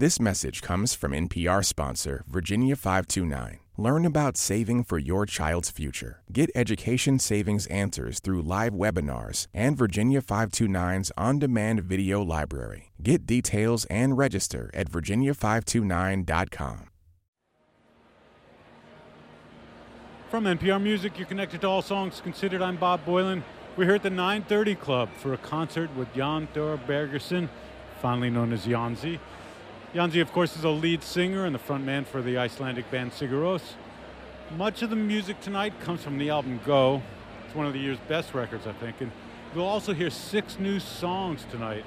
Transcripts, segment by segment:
This message comes from NPR sponsor Virginia 529. Learn about saving for your child's future. Get education savings answers through live webinars and Virginia 529's on demand video library. Get details and register at virginia529.com. From NPR Music, you're connected to all songs considered. I'm Bob Boilen. We're here at the 930 Club for a concert with Jón Þór Birgisson, finally known as Jónsi. Jónsi, of course, is a lead singer and the frontman for the Icelandic band Sigur Rós. Much of the music tonight comes from the album Go. It's one of the year's best records, I think. And you'll also hear six new songs tonight.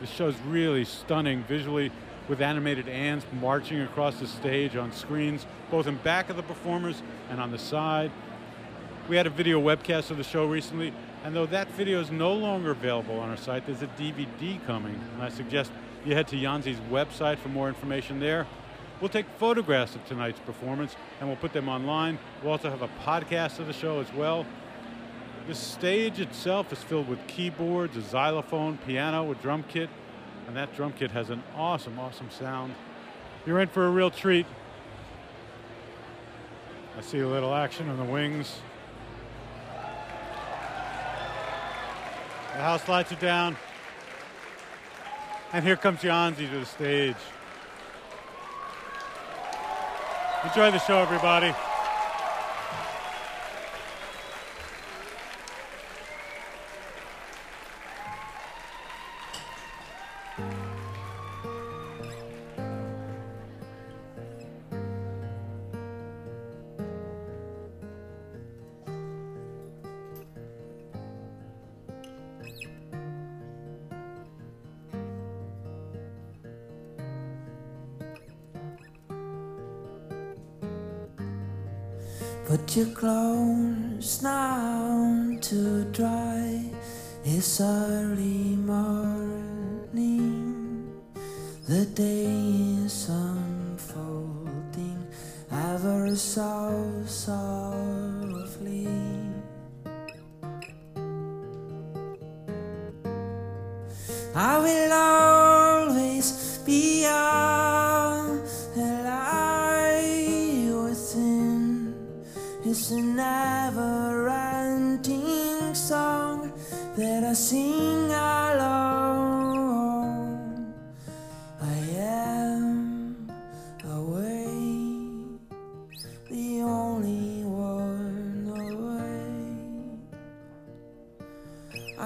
This show's really stunning visually with animated ants marching across the stage on screens, both in back of the performers and on the side. We had a video webcast of the show recently, and though that video is no longer available on our site, there's a DVD coming, and I suggest you head to Jónsi's website for more information there. We'll take photographs of tonight's performance and we'll put them online. We'll also have a podcast of the show as well. The stage itself is filled with keyboards, a xylophone, piano, a drum kit, and that drum kit has an awesome, awesome sound. You're in for a real treat. I see a little action on the wings. The house lights are down. And here comes Jónsi to the stage. Enjoy the show, everybody.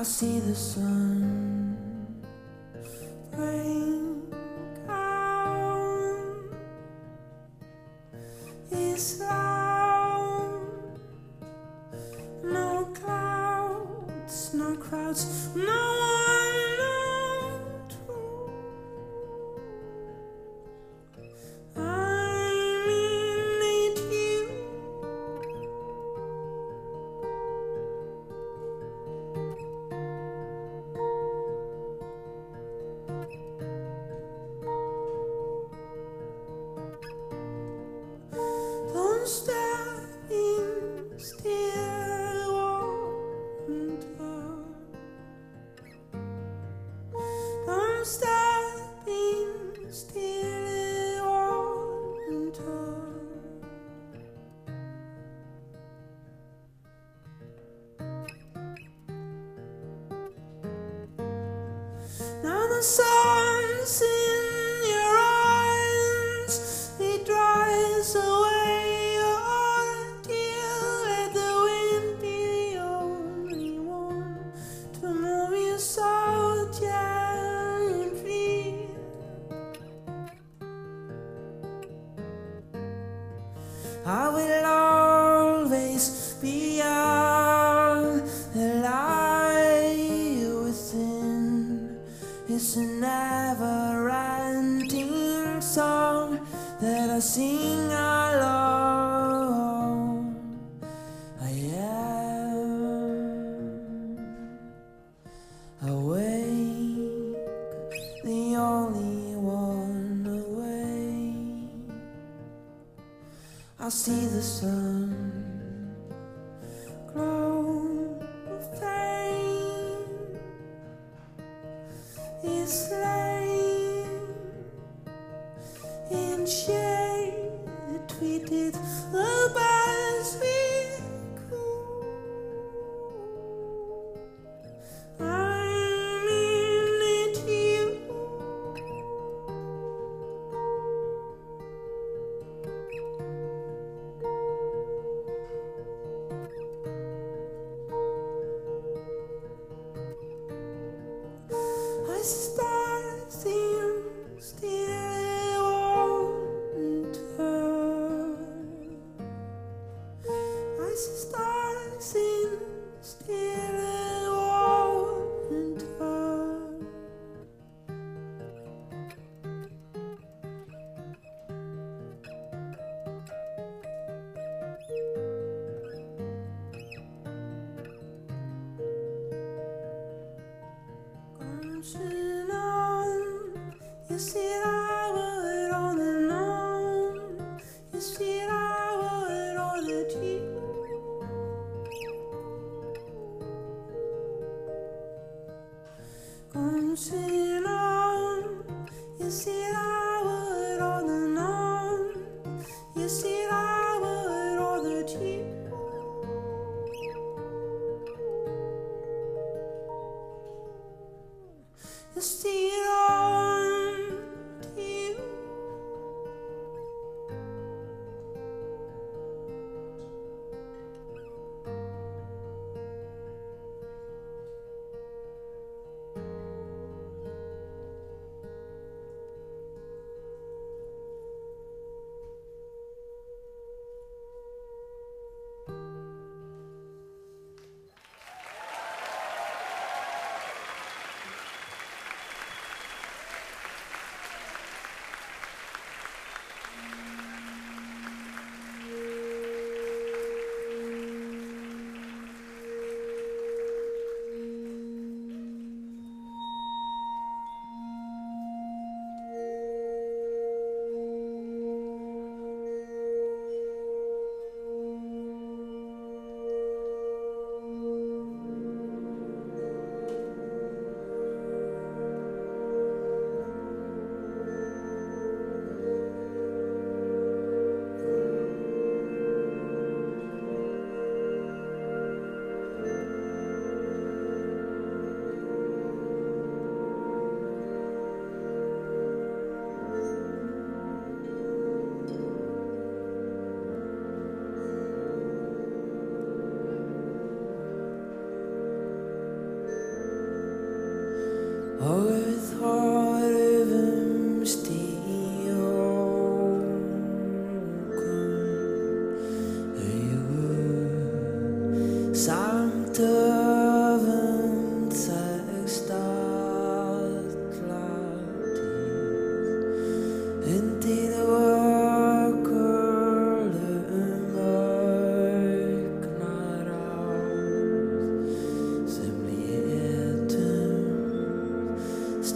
I see the sun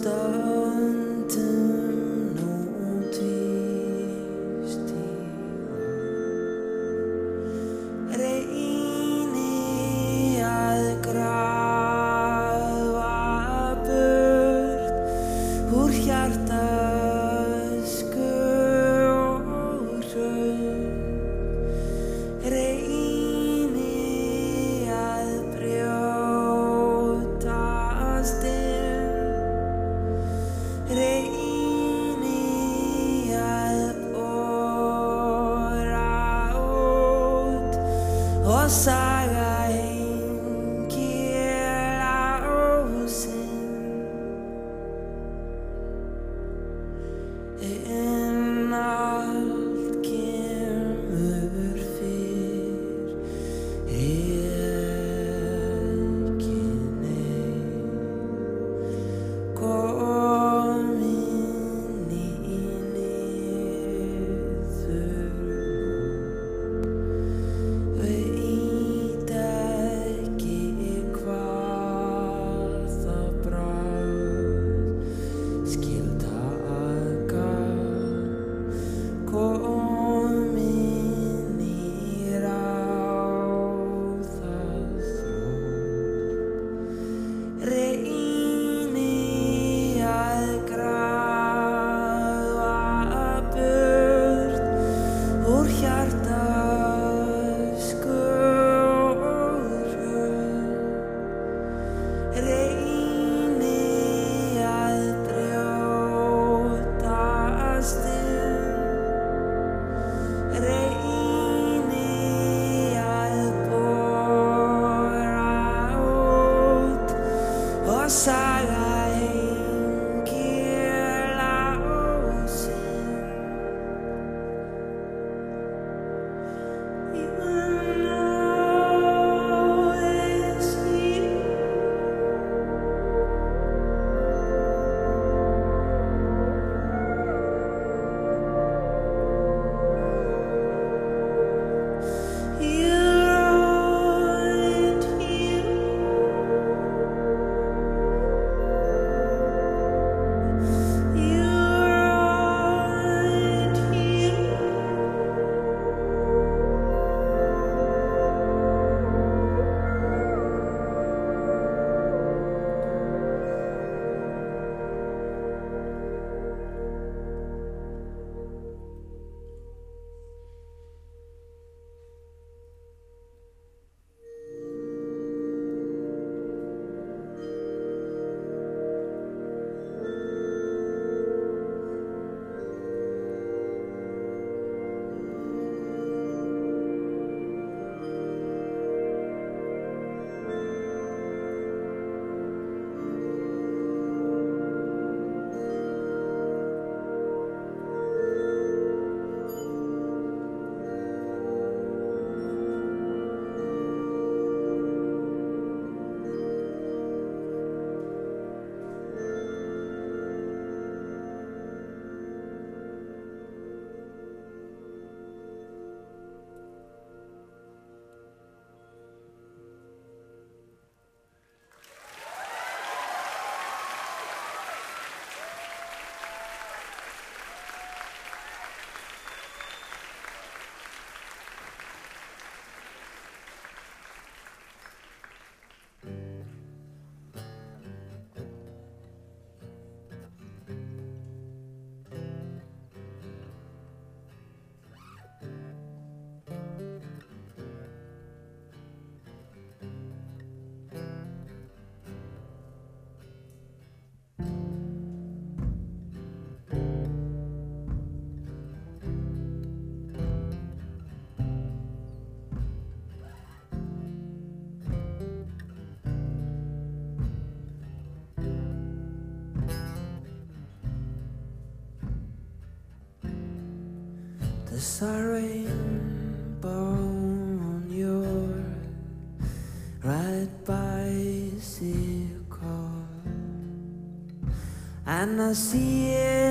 stöndum A rainbow on your right bicycle, and I see it.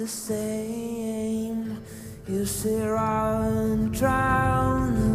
the same. You sit around and drown.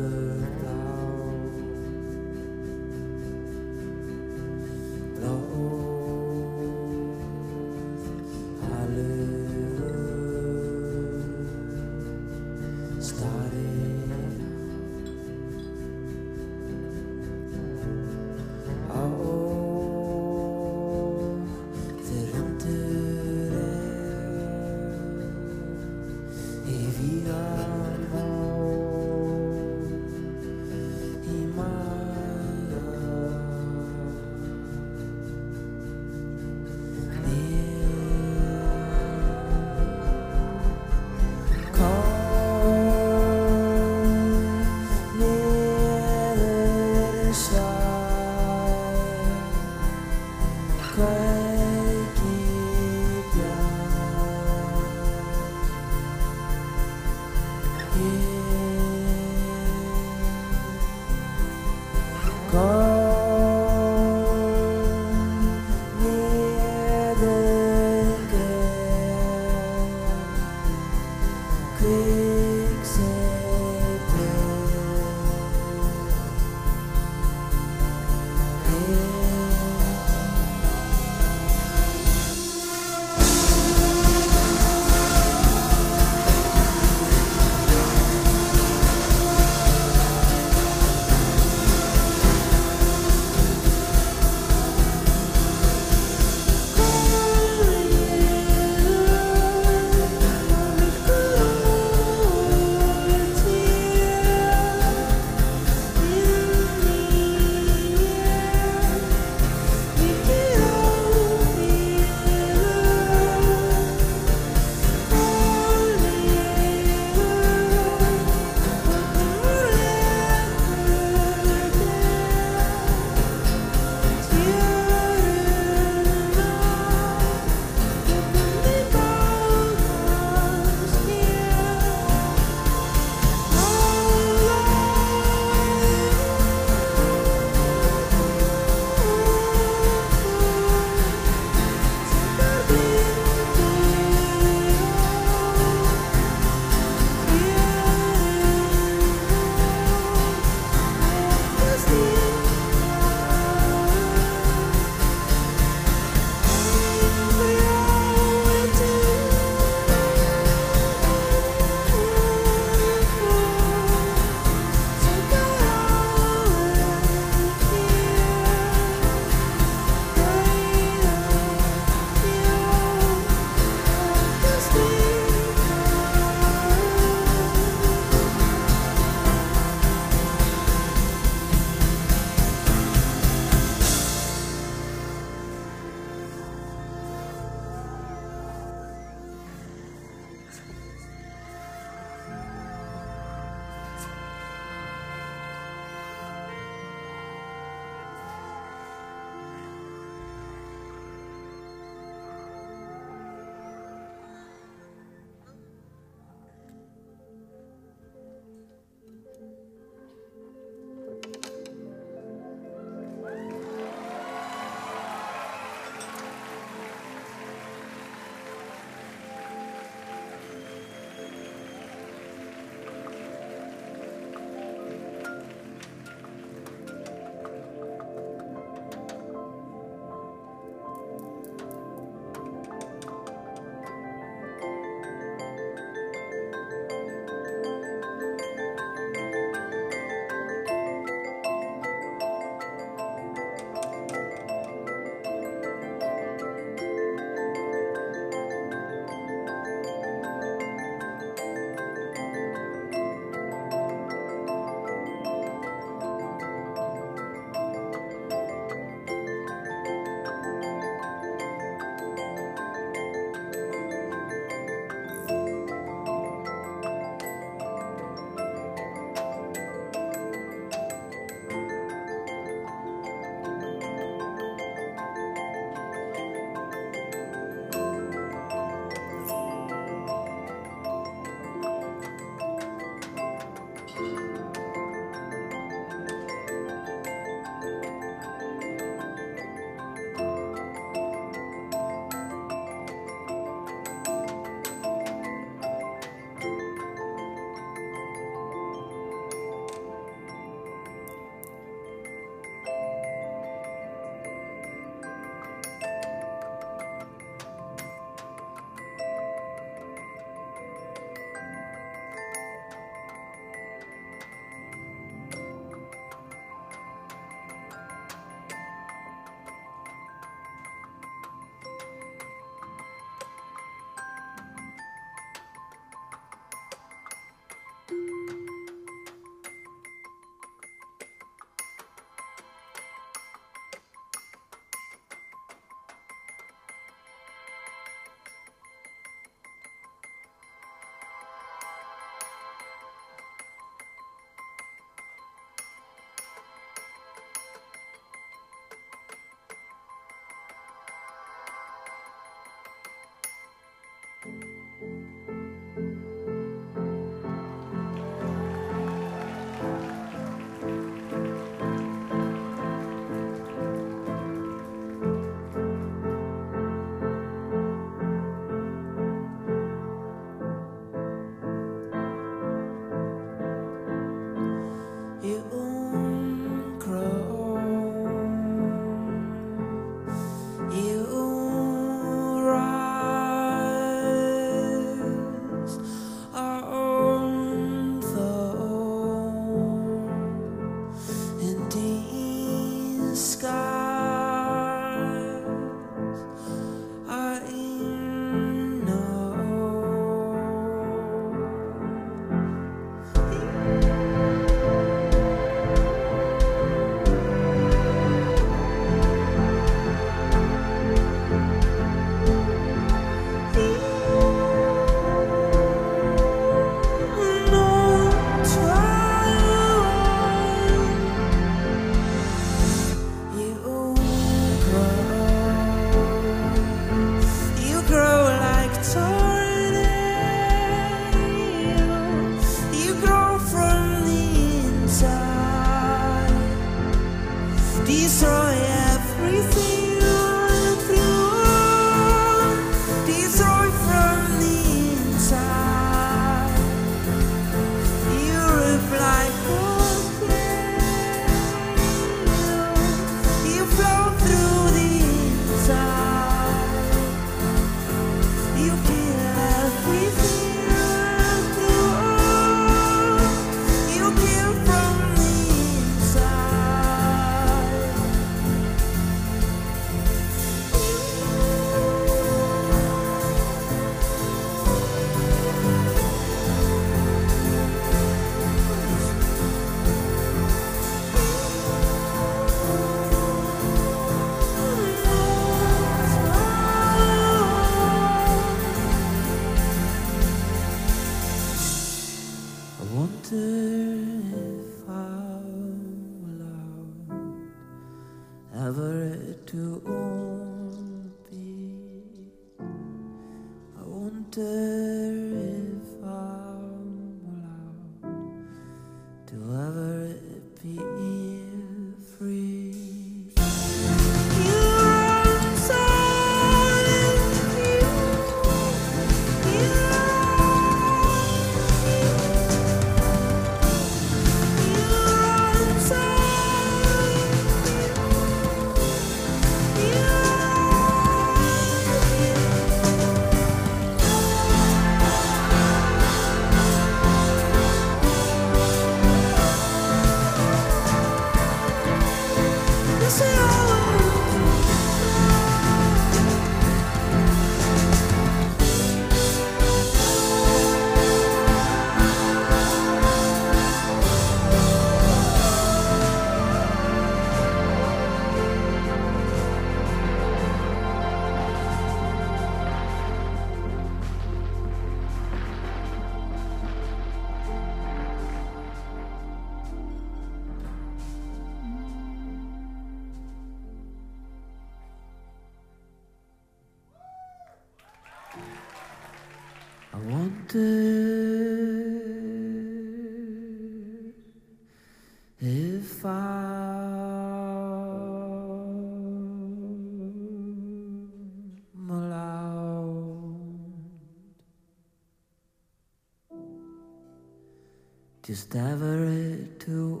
Just ever to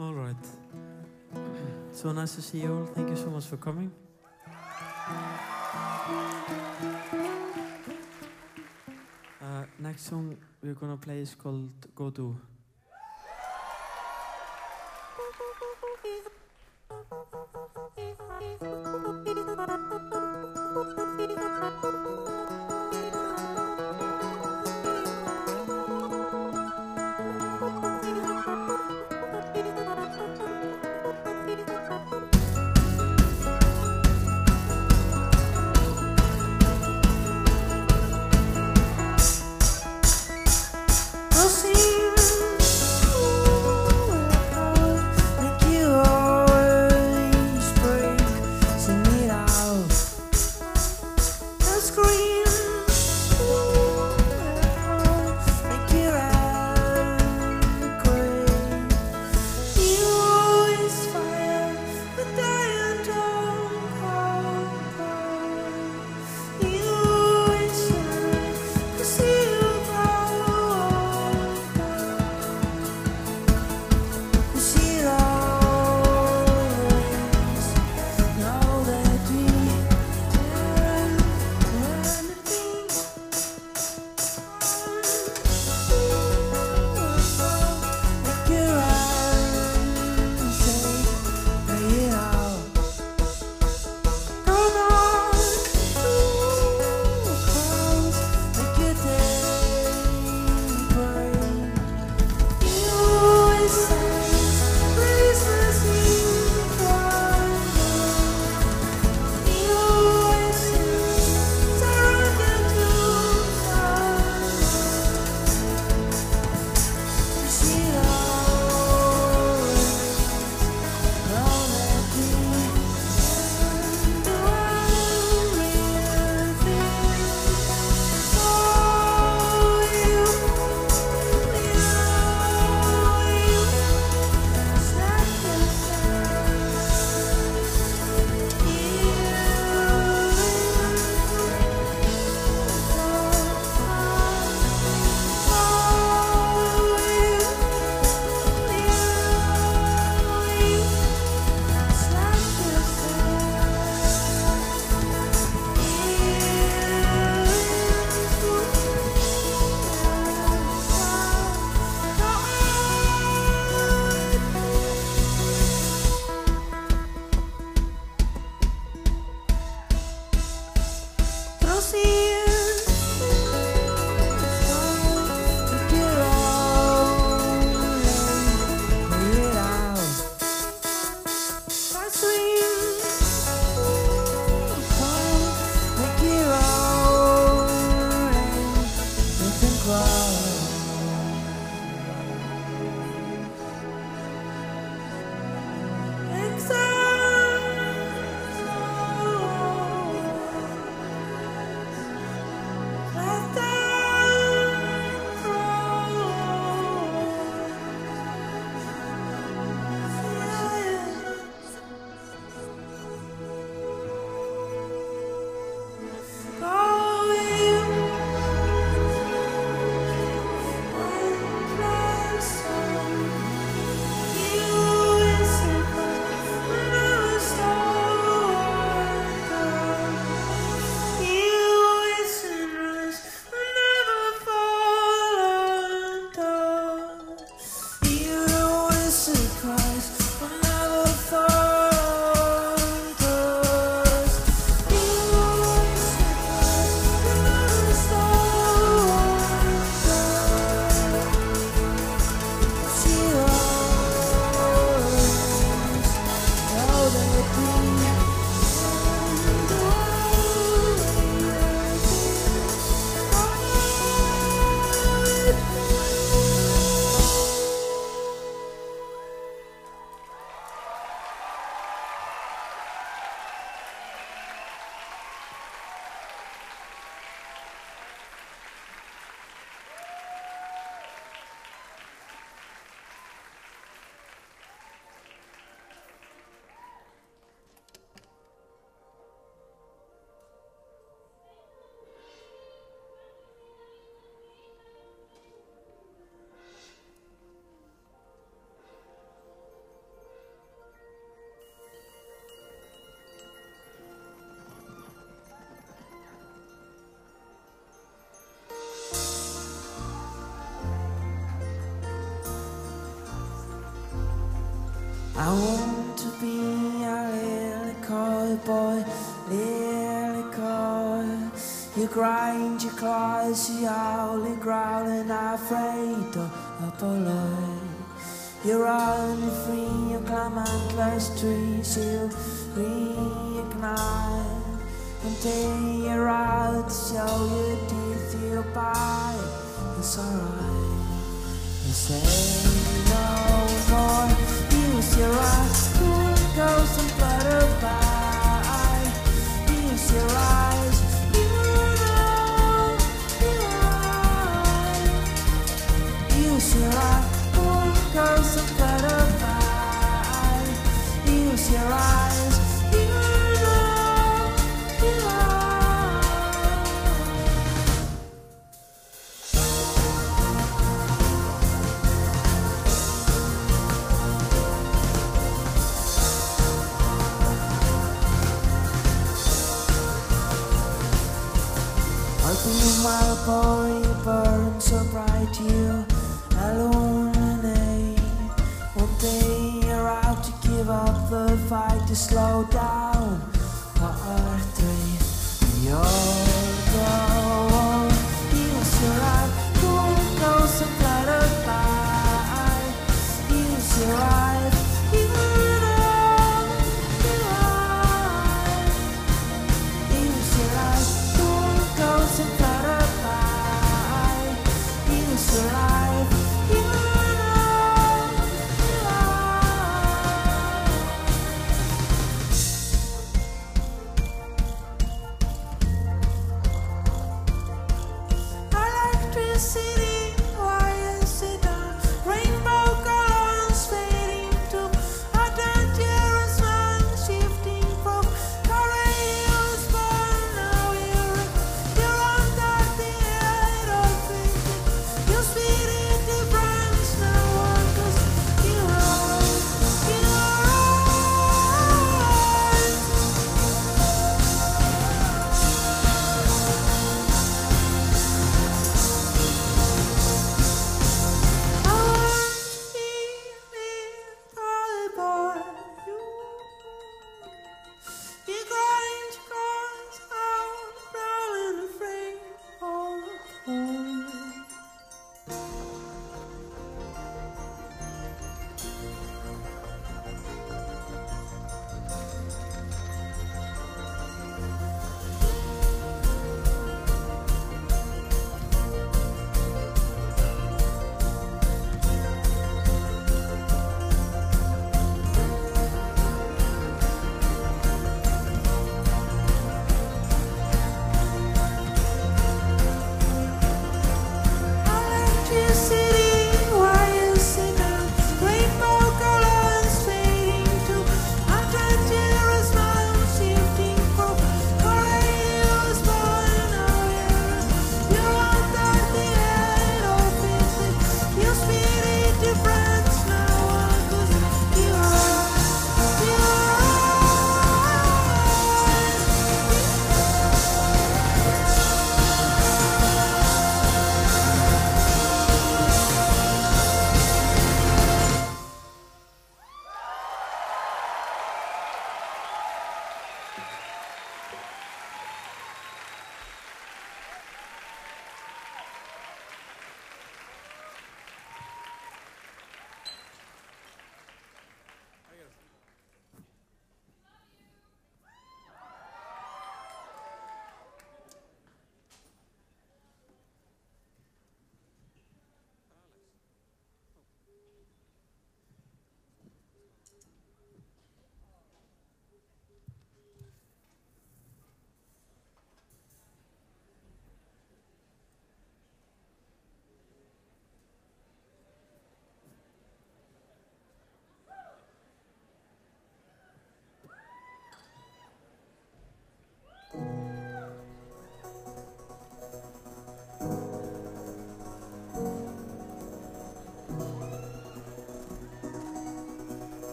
All right. So nice to see you all. Thank you so much for coming. Uh, next song we're gonna play is called Go Do. I want to be a little cowboy, little coy. You grind your claws, you howling, and i'm afraid of below. You're you free, you climb endless trees, you reignite. Until you're out show your teeth, you bite. It's alright. You say no more. Your eyes, goes and butterfly. Use your eyes, to slow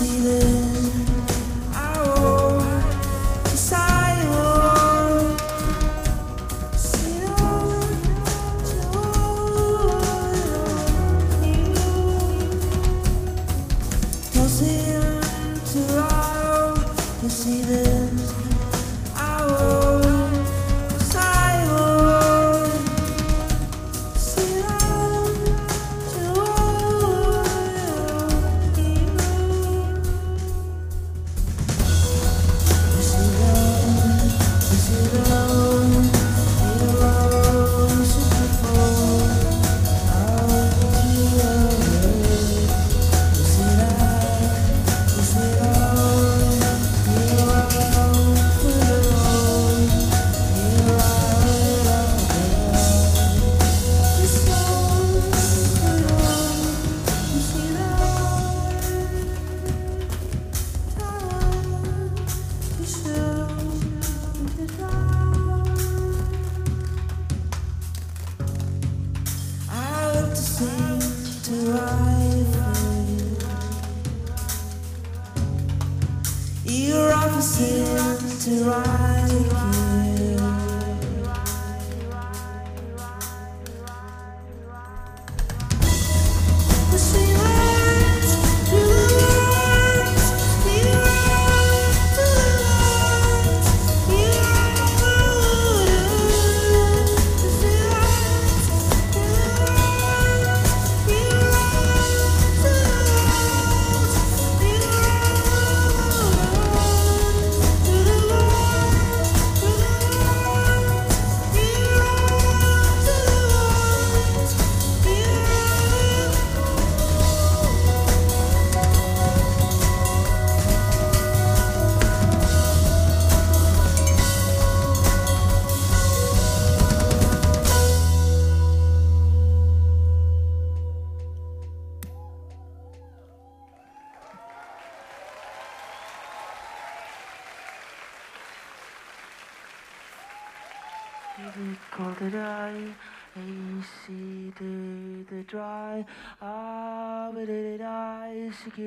see this.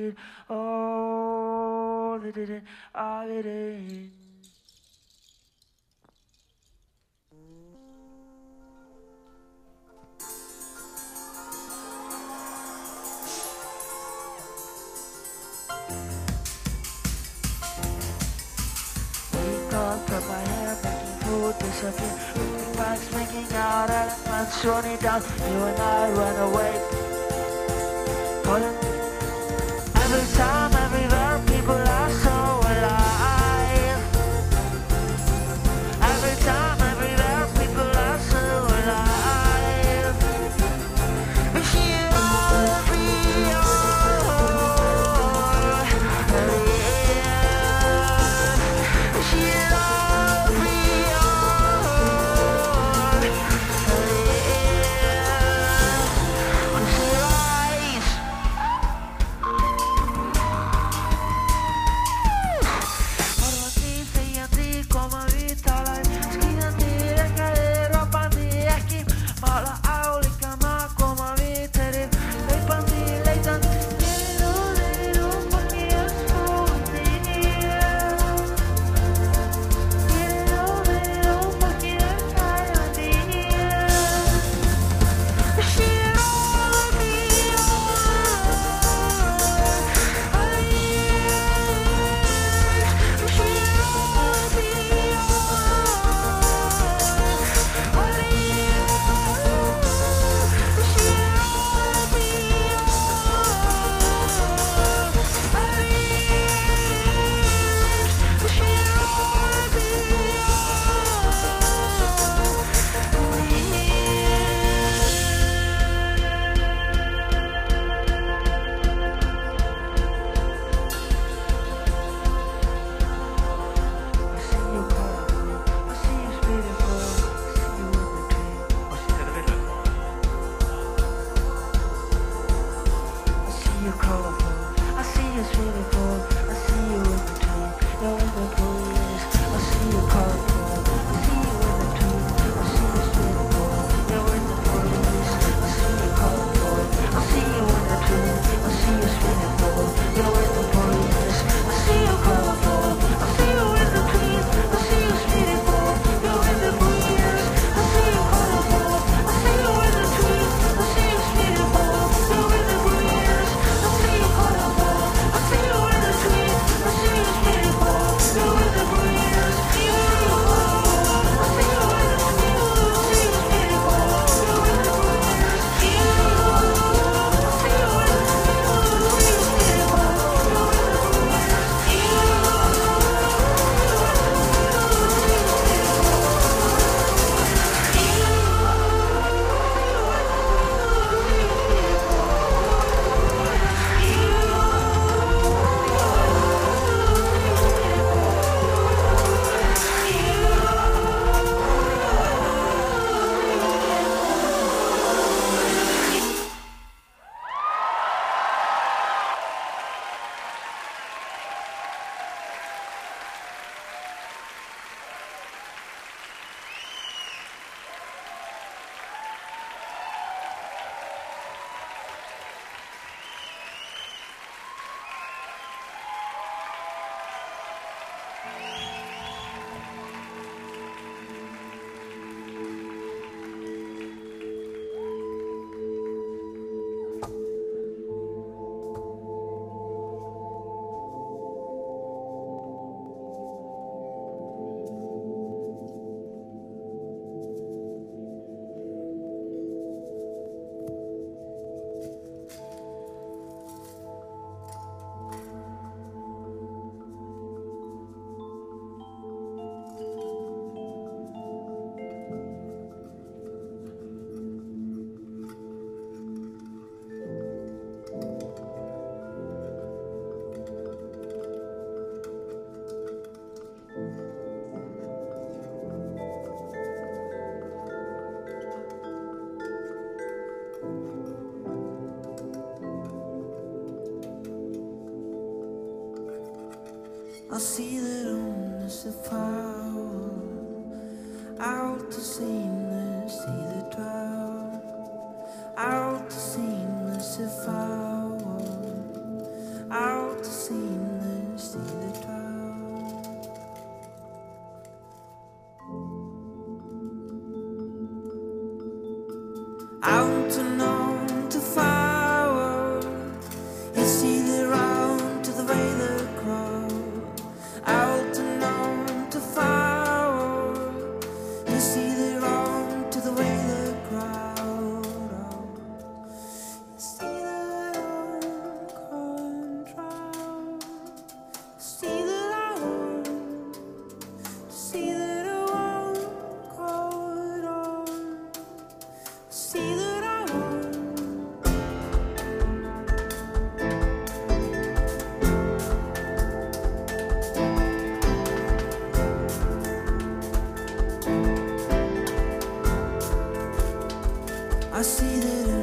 it, all of it, all of it. My hair, making food disappear. Making out, down. You and I run away. Pulling time. I see I see that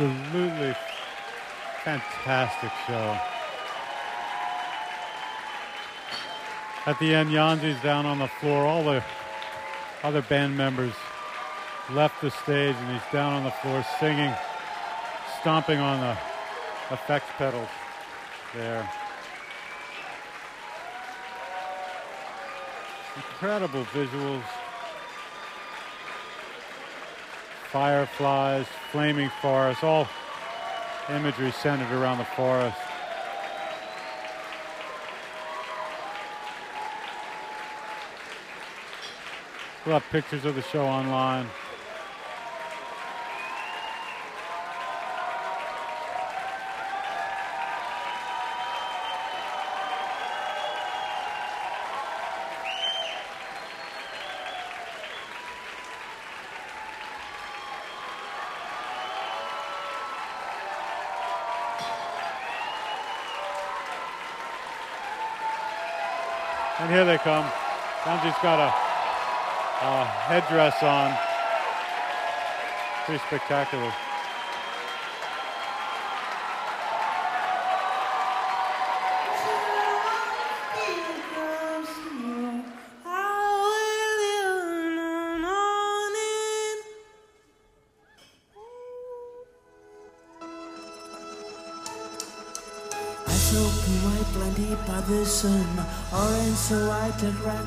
Absolutely fantastic show. At the end, Jonsi's down on the floor. All the other band members left the stage and he's down on the floor singing, stomping on the effects pedals there. Incredible visuals. Fireflies, flaming forest, all imagery centered around the forest. We'll have pictures of the show online. They come. Jonsi's got a, a headdress on. Pretty spectacular.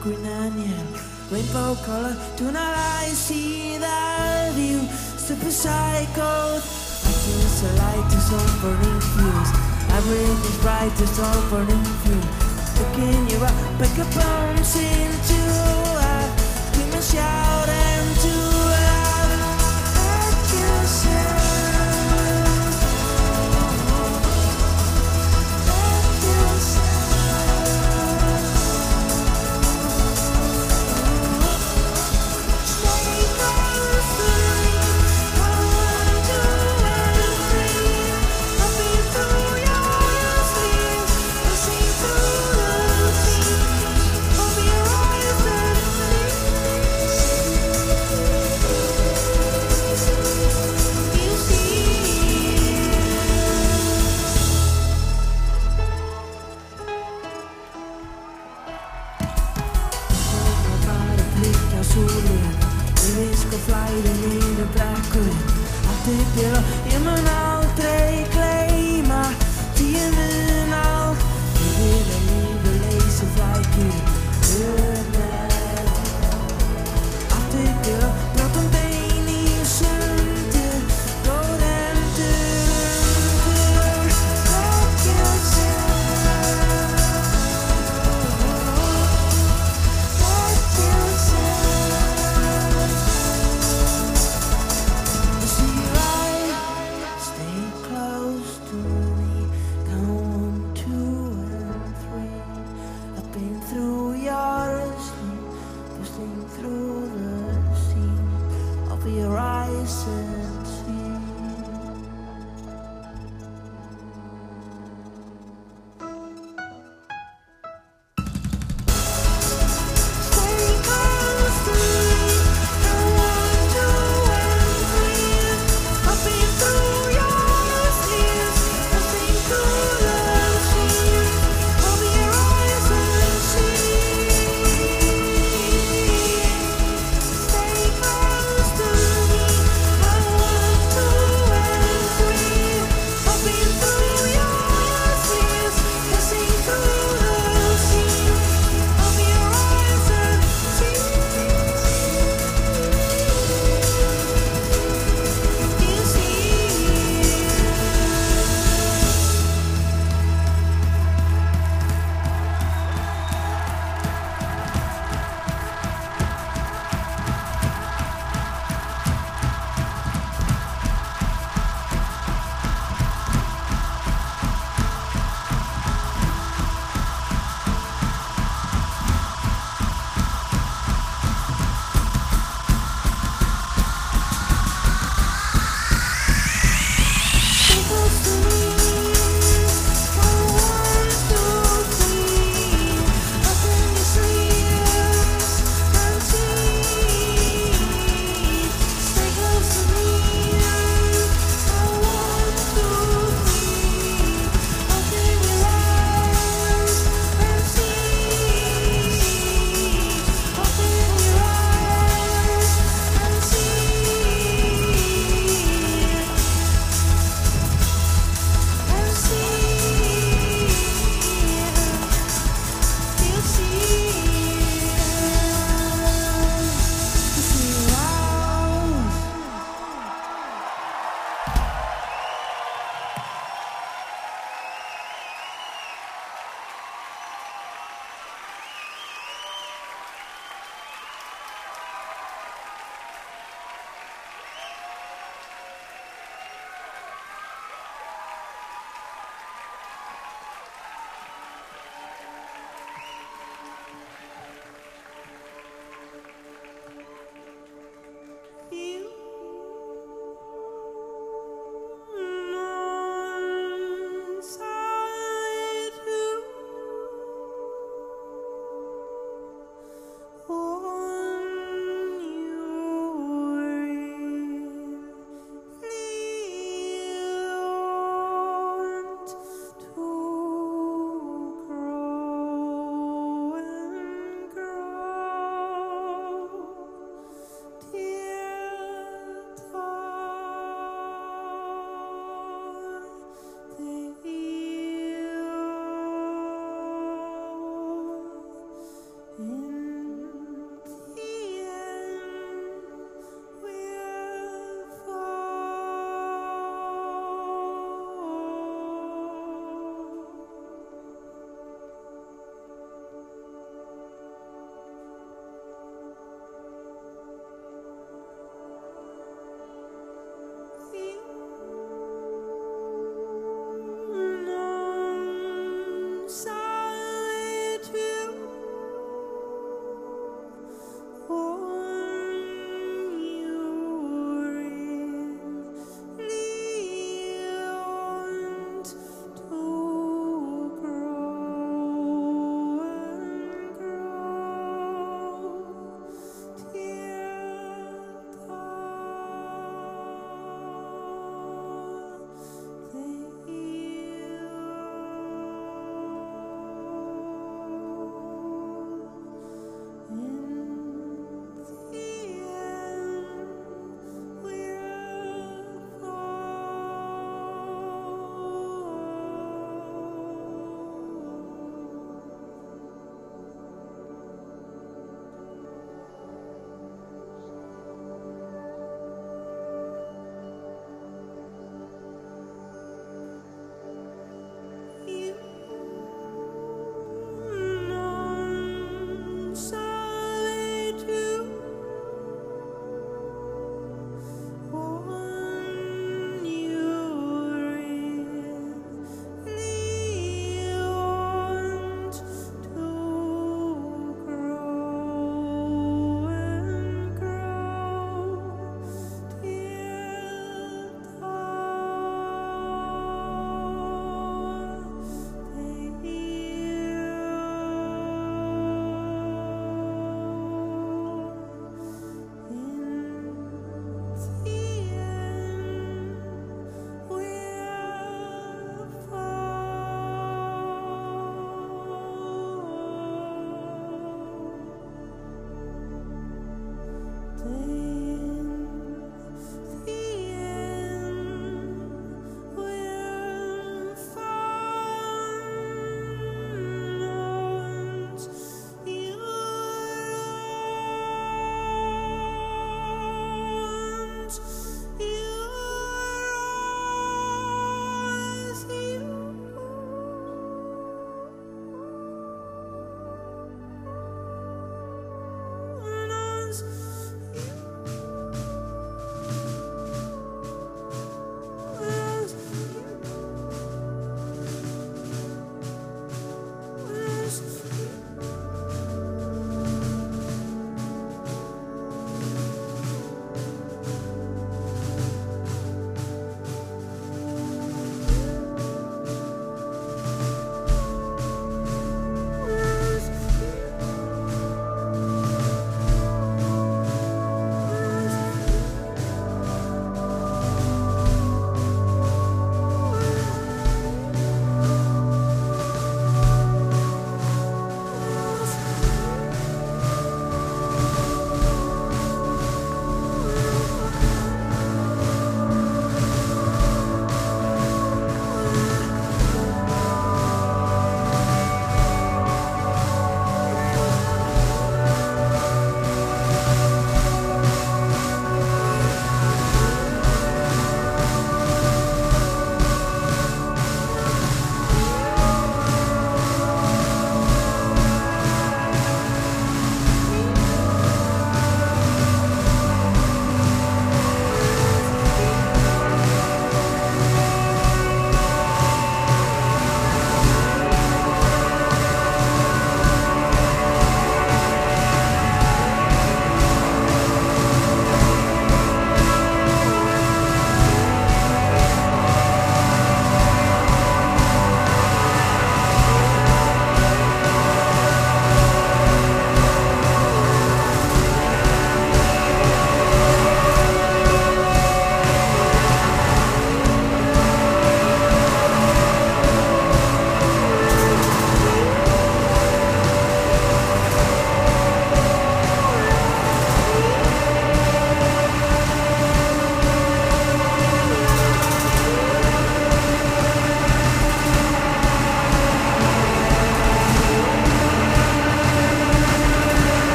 Green onion Rainbow color, tonight I see that view Super psycho I kiss the light is on burning fuse. Everything's bright, it's all burning fuse. Looking you up, pick a bounce into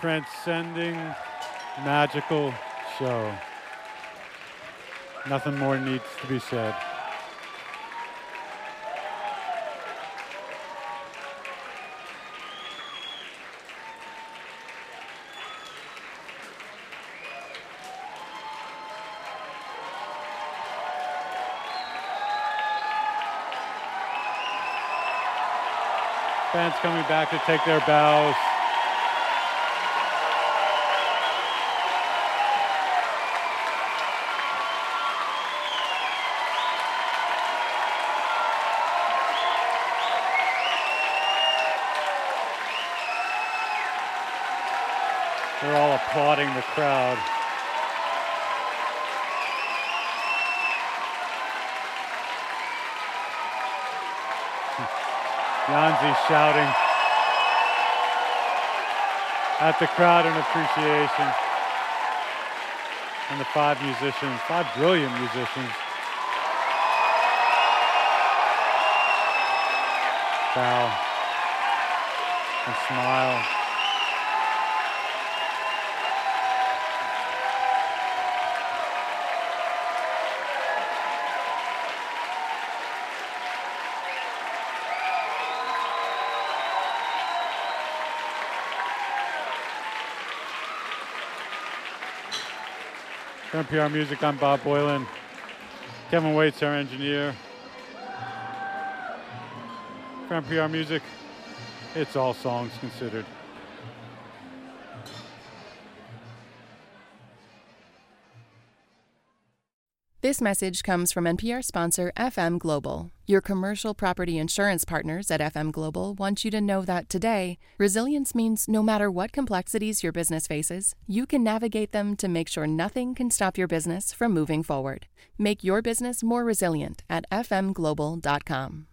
transcending, magical show. Nothing more needs to be said. Fans coming back to take their bows. Shouting at the crowd in appreciation. And the five musicians, five brilliant musicians. Bow and smile. For NPR Music, I'm Bob Boilen. Kevin Waits, our engineer. For NPR Music, it's all songs considered. This message comes from NPR sponsor FM Global. Your commercial property insurance partners at FM Global want you to know that today, resilience means no matter what complexities your business faces, you can navigate them to make sure nothing can stop your business from moving forward. Make your business more resilient at fmglobal.com.